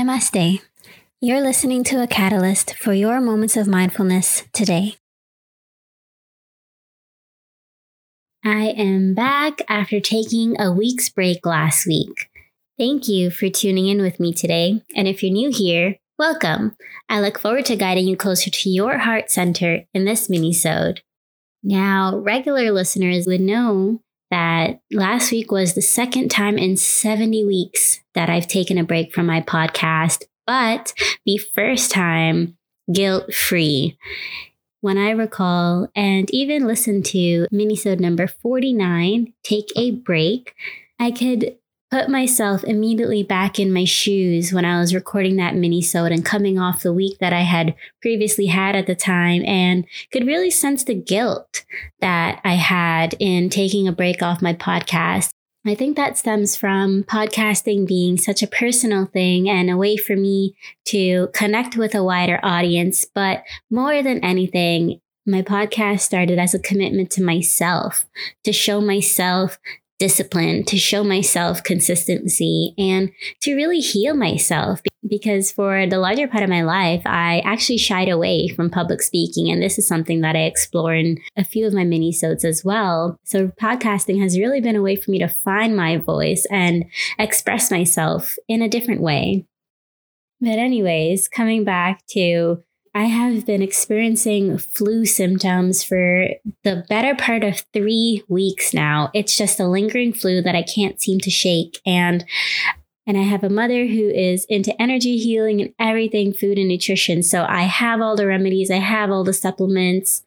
Namaste. You're listening to a catalyst for your moments of mindfulness today. I am back after taking a week's break last week. Thank you for tuning in with me today. And if you're new here, welcome. I look forward to guiding you closer to your heart center in this mini-sode. Now, regular listeners would know that last week was the second time in 70 weeks that I've taken a break from my podcast, but the first time guilt free. When I recall and even listen to minisode number 49, Take a Break, I could put myself immediately back in my shoes when I was recording that mini-sode and coming off the week that I had previously had at the time and could really sense the guilt that I had in taking a break off my podcast. I think that stems from podcasting being such a personal thing and a way for me to connect with a wider audience. But more than anything, my podcast started as a commitment to myself, to show myself discipline, to show myself consistency, and to really heal myself. Because for the larger part of my life, I actually shied away from public speaking. And this is something that I explore in a few of my mini-sodes as well. So podcasting has really been a way for me to find my voice and express myself in a different way. But anyways, coming back to I have been experiencing flu symptoms for the better part of three weeks now. It's just a lingering flu that I can't seem to shake. And and I have a mother who is into energy healing and everything food and nutrition. So I have all the remedies, I have all the supplements.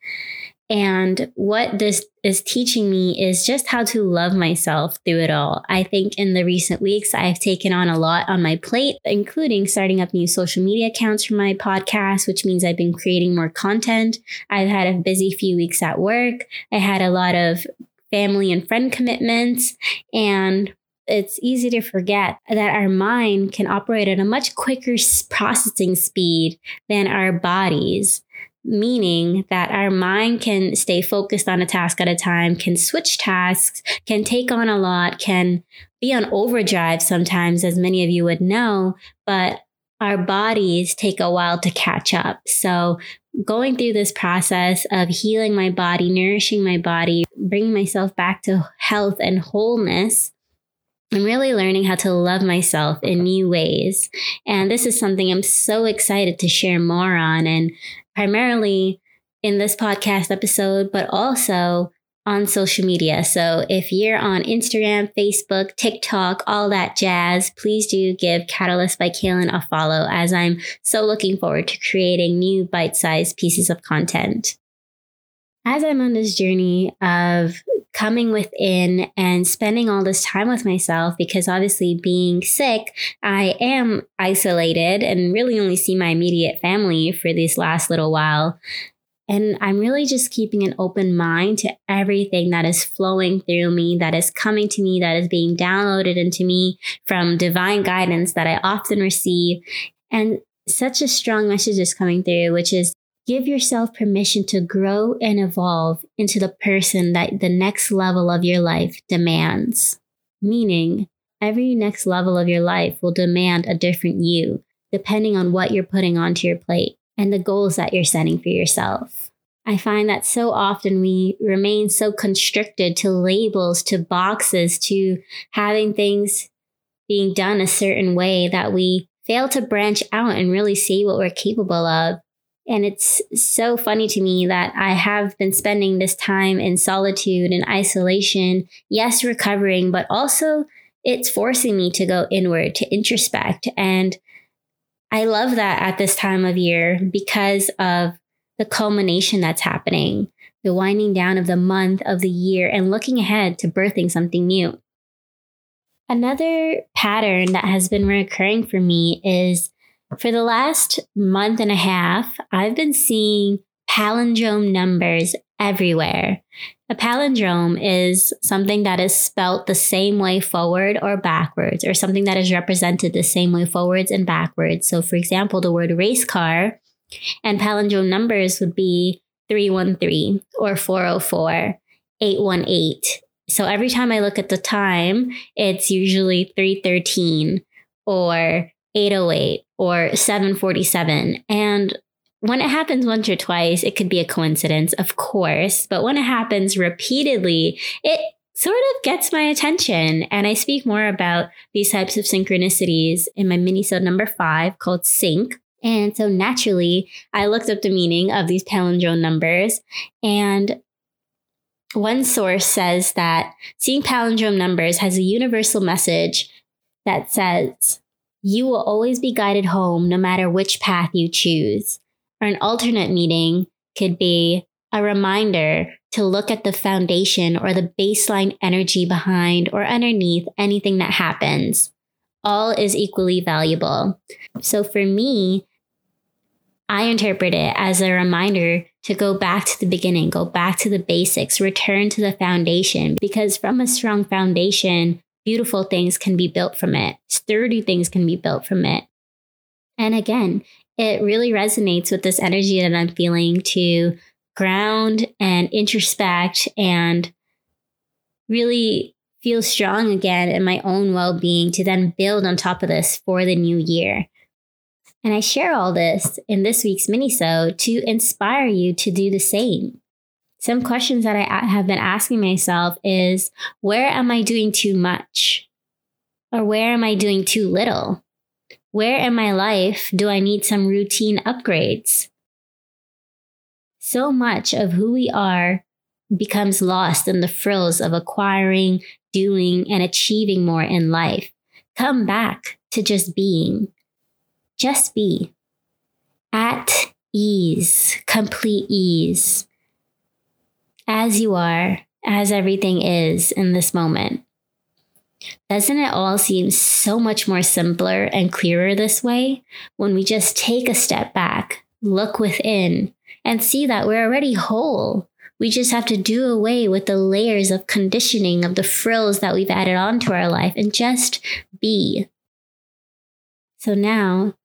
And what this is teaching me is just how to love myself through it all. I think in the recent weeks, I've taken on a lot on my plate, including starting up new social media accounts for my podcast, which means I've been creating more content. I've had a busy few weeks at work. I had a lot of family and friend commitments. And it's easy to forget that our mind can operate at a much quicker processing speed than our bodies meaning that our mind can stay focused on a task at a time, can switch tasks, can take on a lot, can be on overdrive sometimes, as many of you would know, but our bodies take a while to catch up. So, going through this process of healing my body, nourishing my body, bringing myself back to health and wholeness. I'm really learning how to love myself in new ways. And this is something I'm so excited to share more on. And primarily in this podcast episode, but also on social media. So if you're on Instagram, Facebook, TikTok, all that jazz, please do give Catalyst by Kaylin a follow as I'm so looking forward to creating new bite sized pieces of content. As I'm on this journey of coming within and spending all this time with myself because obviously being sick, I am isolated and really only see my immediate family for this last little while. And I'm really just keeping an open mind to everything that is flowing through me, that is coming to me, that is being downloaded into me from divine guidance that I often receive. And such a strong message is coming through, which is Give yourself permission to grow and evolve into the person that the next level of your life demands. Meaning, every next level of your life will demand a different you, depending on what you're putting onto your plate and the goals that you're setting for yourself. I find that so often we remain so constricted to labels, to boxes, to having things being done a certain way that we fail to branch out and really see what we're capable of and it's so funny to me that I have been spending this time in solitude and isolation, yes, recovering, but also it's forcing me to go inward, to introspect. And I love that at this time of year because of the culmination that's happening, the winding down of the month, of the year, and looking ahead to birthing something new. Another pattern that has been recurring for me is for the last month and a half, I've been seeing palindrome numbers everywhere. A palindrome is something that is spelt the same way forward or backwards, or something that is represented the same way forwards and backwards. So, for example, the word race car and palindrome numbers would be 313 or 404, 818. So every time I look at the time, it's usually 313 or 808 or 747. And when it happens once or twice, it could be a coincidence, of course. But when it happens repeatedly, it sort of gets my attention. And I speak more about these types of synchronicities in my mini-sode number five called Sync. And so naturally, I looked up the meaning of these palindrome numbers. And one source says that seeing palindrome numbers has a universal message that says, you will always be guided home no matter which path you choose. Or an alternate meaning could be a reminder to look at the foundation or the baseline energy behind or underneath anything that happens. All is equally valuable. So for me, I interpret it as a reminder to go back to the beginning, go back to the basics, return to the foundation, because from a strong foundation, beautiful things can be built from it, sturdy things can be built from it. And again, it really resonates with this energy that I'm feeling to ground and introspect and really feel strong again in my own well being to then build on top of this for the new year. And I share all this in this week's minisode to inspire you to do the same. Some questions that I have been asking myself is where am I doing too much? Or where am I doing too little? Where in my life do I need some routine upgrades? So much of who we are becomes lost in the frills of acquiring, doing, and achieving more in life. Come back to just being. Just be. At ease, complete ease. As you are, as everything is in this moment. Doesn't it all seem so much more simpler and clearer this way when we just take a step back, look within, and see that we're already whole. We just have to do away with the layers of conditioning of the frills that we've added onto our life and just be. So now,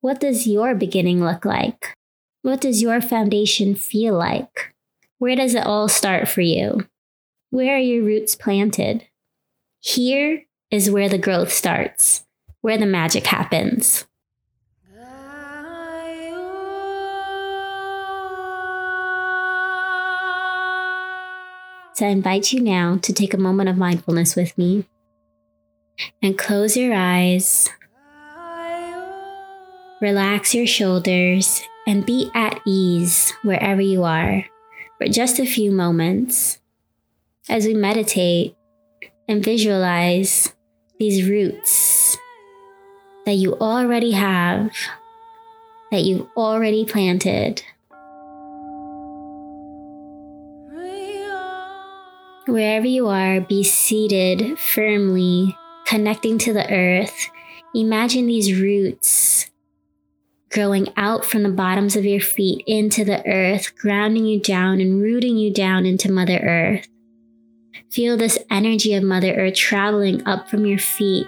what does your beginning look like? What does your foundation feel like? Where does it all start for you? Where are your roots planted? Here is where the growth starts, where the magic happens. So I invite you now to take a moment of mindfulness with me and close your eyes. Relax your shoulders and be at ease wherever you are for just a few moments as we meditate and visualize these roots that you already have, that you've already planted. Wherever you are, be seated firmly, connecting to the earth. Imagine these roots growing out from the bottoms of your feet into the earth, grounding you down and rooting you down into Mother Earth. Feel this energy of Mother Earth traveling up from your feet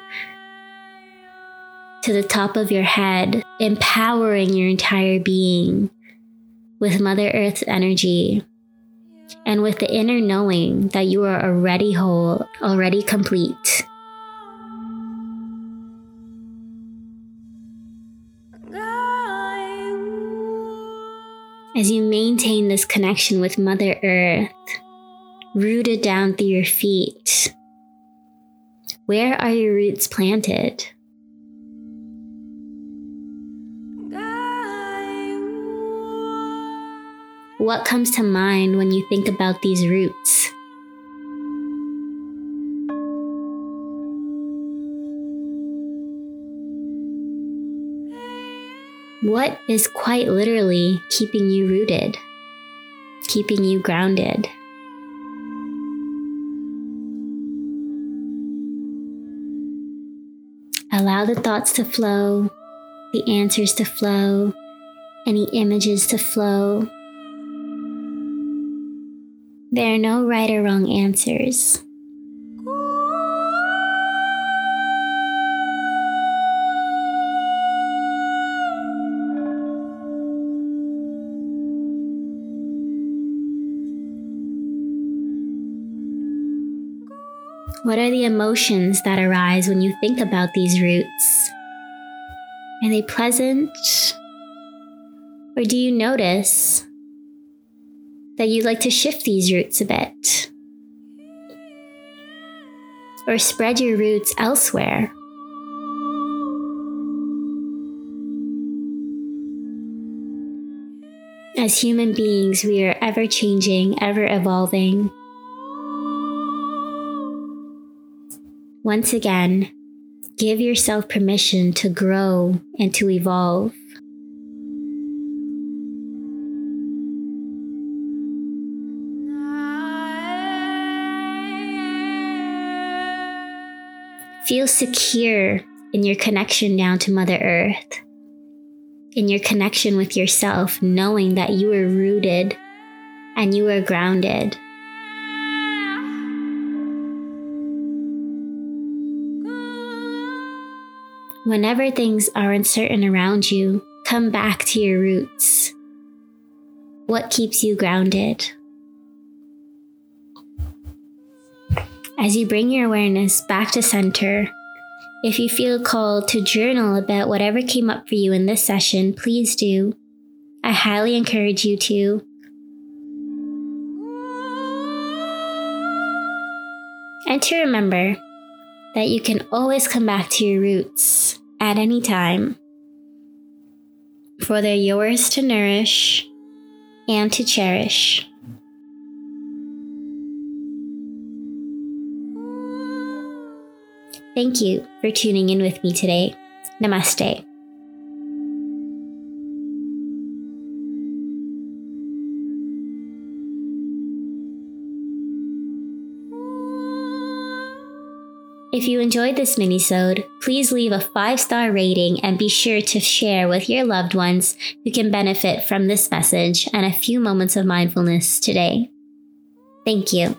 to the top of your head, empowering your entire being with Mother Earth's energy and with the inner knowing that you are already whole, already complete. As you maintain this connection with Mother Earth, rooted down through your feet, where are your roots planted? What comes to mind when you think about these roots? What is quite literally keeping you rooted, keeping you grounded? Allow the thoughts to flow, the answers to flow, any images to flow, there are no right or wrong answers. What are the emotions that arise when you think about these roots? Are they pleasant? Or do you notice that you'd like to shift these roots a bit? Or spread your roots elsewhere? As human beings, we are ever changing, ever evolving. Once again, give yourself permission to grow and to evolve. Feel secure in your connection down to Mother Earth, in your connection with yourself, knowing that you are rooted and you are grounded. Whenever things are uncertain around you, come back to your roots. What keeps you grounded? As you bring your awareness back to center, if you feel called to journal about whatever came up for you in this session, please do. I highly encourage you to. And to remember that you can always come back to your roots at any time, for they're yours to nourish and to cherish. Thank you for tuning in with me today. Namaste. If you enjoyed this minisode, please leave a five-star rating and be sure to share with your loved ones who can benefit from this message and a few moments of mindfulness today. Thank you.